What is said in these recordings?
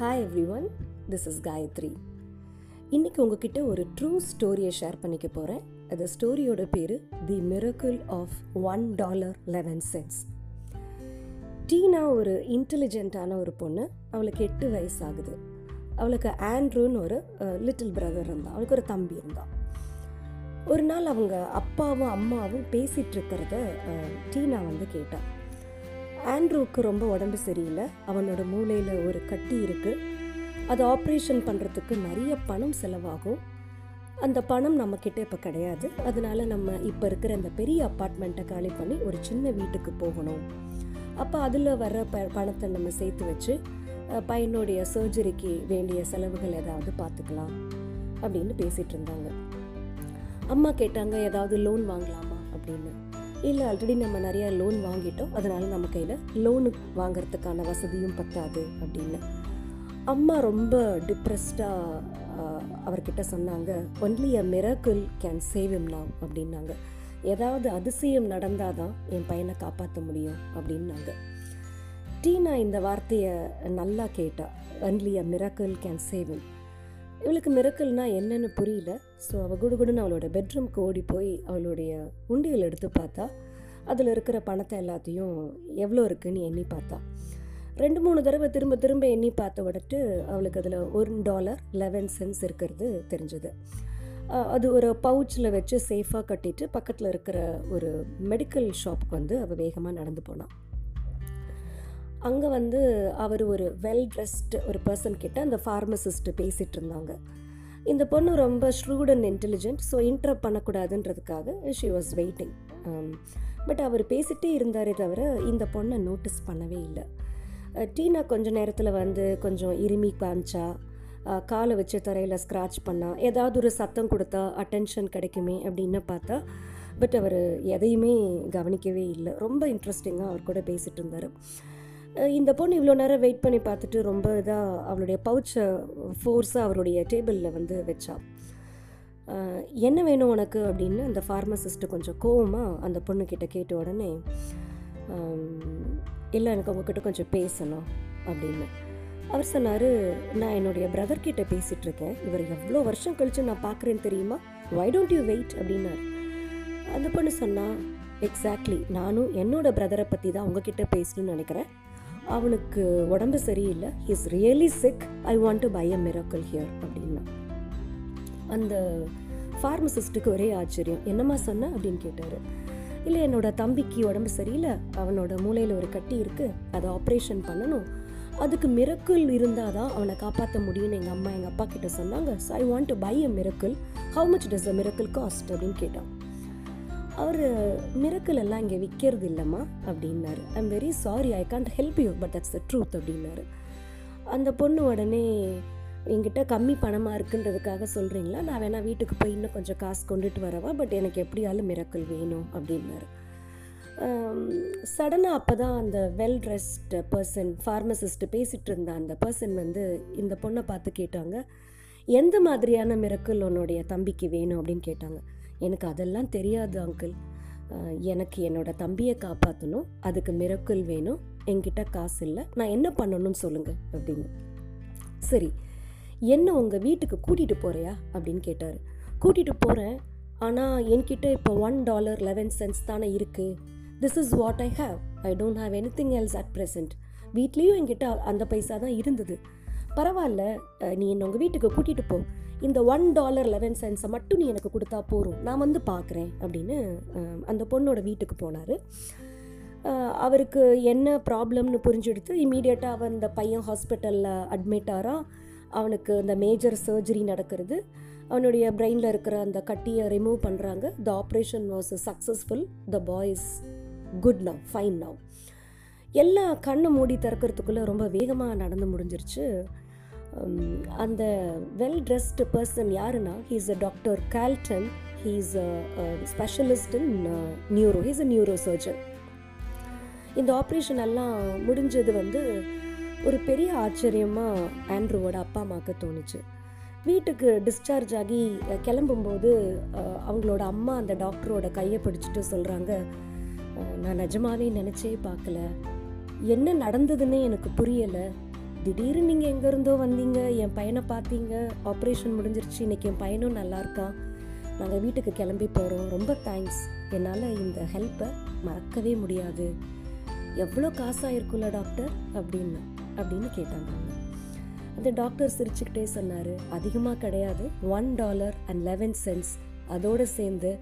Hi everyone this is Gayathri இன்றைக்கி உங்ககிட்ட ஒரு ட்ரூ ஸ்டோரியை ஷேர் பண்ணிக்க போகிறேன் அந்த ஸ்டோரியோட பேர் the miracle of one dollar eleven cents Tina ஒரு இன்டெலிஜென்ட்டான ஒரு பொண்ணு. அவளுக்கு எட்டு வயசு ஆகுது அவளுக்கு ஆண்ட்ரூன்னு ஒரு லிட்டில் பிரதர் இருந்தான். அவளுக்கு ஒரு தம்பி இருந்தான். ஒரு நாள் அவங்க அப்பாவும் அம்மாவும் பேசிகிட்டு இருக்கிறத டீனா வந்து கேட்டான் ஆண்ட்ரூவுக்கு ரொம்ப உடம்பு சரியில்லை. அவனோட மூளையில் ஒரு கட்டி இருக்குது அது ஆப்ரேஷன் பண்ணுறதுக்கு நிறைய பணம் செலவாகும். அந்த பணம் நம்மக்கிட்ட இப்போ கிடையாது. அதனால நம்ம இப்போ இருக்கிற அந்த பெரிய அப்பார்ட்மெண்ட்டை காலி பண்ணி ஒரு சின்ன வீட்டுக்கு போகணும். அப்போ அதில் வர ப பணத்தை நம்ம சேர்த்து வச்சு பையனுடைய சர்ஜரிக்கு வேண்டிய செலவுகள் ஏதாவது பார்த்துக்கலாம் அப்படின்னு பேசிகிட்டு இருந்தாங்க. அம்மா கேட்டாங்க ஏதாவது லோன் வாங்கலாமா? அப்படின்னு. இல்லை ஆல்ரெடி நம்ம நிறையா லோன் வாங்கிட்டோம். அதனால் நம்ம கையில் லோனு வாங்கிறதுக்கான வசதியும் பத்தாது அப்படின்னு. அம்மா ரொம்ப டிப்ரெஸ்டாக அவர்கிட்ட சொன்னாங்க. Only a miracle can save him நாம் அப்படின்னாங்க. ஏதாவது அதிசயம் நடந்தால் தான் என் பையனை காப்பாற்ற முடியும் அப்படின்னாங்க. டீனா இந்த வார்த்தையை நல்லா கேட்டா only a miracle can save him இவளுக்கு மிரக்கல்னா என்னன்னு புரியல. ஸோ அவள் குடுகுடுன்னு அவளோட பெட்ரூம்க்கு ஓடி போய் அவளுடைய உண்டியல் எடுத்து பார்த்தா அதில் இருக்கிற பணத்தை எல்லாத்தையும் எவ்வளோ இருக்குன்னு எண்ணி பார்த்தா. ரெண்டு மூணு தடவை திரும்ப திரும்ப எண்ணி பார்த்த விடட்டு அவளுக்கு அதில் ஒரு டாலர் லெவன் சென்ஸ் இருக்கிறது தெரிஞ்சது. அது ஒரு பவுச்சில் வச்சு சேஃபாக கட்டிட்டு பக்கத்தில் இருக்கிற ஒரு மெடிக்கல் ஷாப்புக்கு வந்து அவள் வேகமாக நடந்து போனாள் அங்கே வந்து அவர் ஒரு வெல் ட்ரெஸ்டு ஒரு பர்சன் கிட்ட அந்த ஃபார்மசிஸ்ட்டு பேசிகிட்டு இருந்தாங்க இந்த பொண்ணு ரொம்ப shrewd and intelligent so interrupt பண்ணக்கூடாதுன்றதுக்காக she was waiting but அவர் பேசிகிட்டே இருந்தாரே தவிர இந்த பொண்ணை நோட்டீஸ் பண்ணவே இல்லை. டீனா கொஞ்ச நேரத்தில் வந்து கொஞ்சம் இருமி காமிச்சா காலை வச்சு தரையில் ஸ்க்ராட்ச் பண்ணா ஏதாவது ஒரு சத்தம் கொடுத்தா அட்டென்ஷன் கிடைக்குமே அப்படின்னு பார்த்தா பட் அவர் எதையுமே கவனிக்கவே இல்லை. ரொம்ப இன்ட்ரெஸ்டிங்காக அவர் கூட பேசிகிட்டு இருந்தார் இந்த பொண்ணு இவ்வளோ நேரம் வெயிட் பண்ணி பார்த்துட்டு ரொம்ப இதாக அவளுடைய பவுச்சை ஃபோர்ஸாக அவருடைய டேபிளில் வந்து வச்சா. என்ன வேணும் உனக்கு அப்படின்னு அந்த ஃபார்மசிஸ்ட்டு கொஞ்சம் கோவமாக அந்த பொண்ணுக்கிட்ட கேட்ட உடனே இல்லை எனக்கு உங்ககிட்ட கொஞ்சம் பேசணும் அப்படின்னு. அவர் சொன்னார் நான் என்னுடைய பிரதர்கிட்ட பேசிகிட்ருக்கேன் பேசிகிட்டு இருக்கேன். இவர் எவ்வளோ வருஷம் கழித்து நான் பார்க்குறேன்னு தெரியுமா? வை டோன்ட் யூ வெயிட் அப்படின்னார். அந்த பொண்ணு சொன்னால் எக்ஸாக்ட்லி நானும் என்னோட பிரதரை பற்றி தான் உங்ககிட்ட பேசணும்னு நினைக்கிறேன். அவனுக்கு உடம்பு சரியில்லை. Is really sick I want to buy a miracle here அப்படின்னா. அந்த ஃபார்மசிஸ்ட்டுக்கு ஒரே ஆச்சரியம். என்னம்மா சொன்ன அப்படின்னு கேட்டார். இல்லை என்னோட தம்பிக்கு உடம்பு சரியில்லை. அவனோட மூளையில் ஒரு கட்டி இருக்குது அதை ஆப்ரேஷன் பண்ணணும். அதுக்கு மிரக்குள் இருந்தால் தான் அவனை காப்பாற்ற முடியும்னு எங்கள் அம்மா எங்கள் அப்பா கிட்ட சொன்னாங்க. So I want to buy a miracle how much does a miracle cost அப்படின்னு கேட்டான். அவர் மிரக்கல் எல்லாம் இங்கே விற்கிறது இல்லைம்மா அப்படின்னாரு. I'm very sorry I can't help you but that's the truth அப்படின்னாரு. அந்த பொண்ணு உடனே என்கிட்ட கம்மி பணமாக இருக்குன்றதுக்காக சொல்கிறீங்களா நான் வேணால் வீட்டுக்கு போய் இன்னும் கொஞ்சம் காசு கொண்டுட்டு வரவா? பட் எனக்கு எப்படியாலும் மிரக்கல் வேணும் அப்படின்னாரு. Um, சடனாக அப்போ தான் அந்த வெல் ட்ரெஸ்ட் பர்சன் ஃபார்மசிஸ்ட்டு பேசிகிட்டு இருந்த அந்த பர்சன் வந்து இந்த பொண்ணை பார்த்து கேட்டாங்க எந்த மாதிரியான மிரக்கல் உன்னுடைய தம்பிக்கு வேணும்? அப்படின்னு கேட்டாங்க. எனக்கு அதெல்லாம் தெரியாது அங்கிள் எனக்கு என்னோட தம்பியை காப்பாற்றணும் அதுக்கு மிரக்கல் வேணும். என்கிட்ட காசு இல்லை. நான் என்ன பண்ணணும்னு சொல்லுங்கள் அப்படின்னு. சரி என்ன உங்கள் வீட்டுக்கு கூட்டிகிட்டு போகிறியா அப்படின்னு கேட்டார். கூட்டிகிட்டு போகிறேன் ஆனால் என்கிட்ட இப்போ ஒன் டாலர் லெவன் சென்ஸ் தானே இருக்குது this is what I have I don't have anything else at present வீட்லேயும் என்கிட்ட அந்த பைசா தான் இருந்தது. பரவாயில்ல. நீ என்ன உங்கள் வீட்டுக்கு கூட்டிகிட்டு போ. இந்த ஒன் டாலர் லெவன் சென்ஸை மட்டும் நீ எனக்கு கொடுத்தா போதும். நான் வந்து பார்க்குறேன் அப்படின்னு அந்த பொண்ணோட வீட்டுக்கு போனார். அவருக்கு என்ன ப்ராப்ளம்னு புரிஞ்செடுத்து இமீடியட்டாக அவன் இந்த பையன் ஹாஸ்பிட்டலில் அட்மிட் ஆகிறான் அவனுக்கு இந்த மேஜர் சர்ஜரி நடக்கிறது. அவனுடைய பிரெயினில் இருக்கிற அந்த கட்டியை ரிமூவ் பண்ணுறாங்க the operation was successful the boy's good now fine now எல்லாம் கண்ணை மூடி திறக்கிறதுக்குள்ளே ரொம்ப வேகமாக நடந்து முடிஞ்சிருச்சு. அந்த வெல் ட்ரெஸ்டு பர்சன் யாருன்னா he's a doctor Calton he's a specialist in neuro he's a neuro surgeon இந்த ஆப்ரேஷன் எல்லாம் முடிஞ்சது வந்து ஒரு பெரிய ஆச்சரியமாக ஆண்ட்ரூவோட அப்பா அம்மாவுக்கு தோணுச்சு. வீட்டுக்கு டிஸ்சார்ஜ் ஆகி கிளம்பும்போது அவங்களோட அம்மா அந்த டாக்டரோட கையை பிடிச்சிட்டு சொல்கிறாங்க நான் நிஜமாவே நினச்சே பார்க்கல. என்ன நடந்ததுன்னே எனக்கு புரியலை. திடீர்னு நீங்கள் எங்கேருந்தோ வந்தீங்க என் பையனை பார்த்தீங்க ஆப்ரேஷன் முடிஞ்சிருச்சு இன்றைக்கி என் பையனும் நல்லா இருக்கான். நாங்கள் வீட்டுக்கு கிளம்பி போகிறோம் ரொம்ப தேங்க்ஸ் என்னால் இந்த ஹெல்ப்பை மறக்கவே முடியாது. எவ்வளோ காசாக இருக்குல்ல டாக்டர் அப்படின்னு அப்படின்னு கேட்டாங்க. அந்த டாக்டர் சிரிச்சுக்கிட்டே சொன்னார் அதிகமாக கிடையாது. One dollar and eleven cents அதோடு சேர்ந்து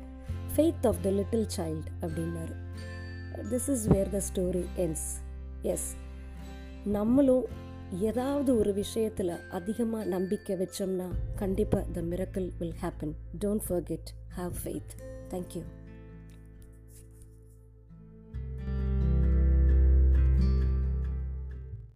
faith of the little child அப்படின்னாரு. This is where the story ends S நம்மளும் ஏதாவது ஒரு விஷயத்தில் அதிகமாக நம்பிக்கை வச்சோம்னா கண்டிப்பாக the miracle will happen don't forget have faith thank you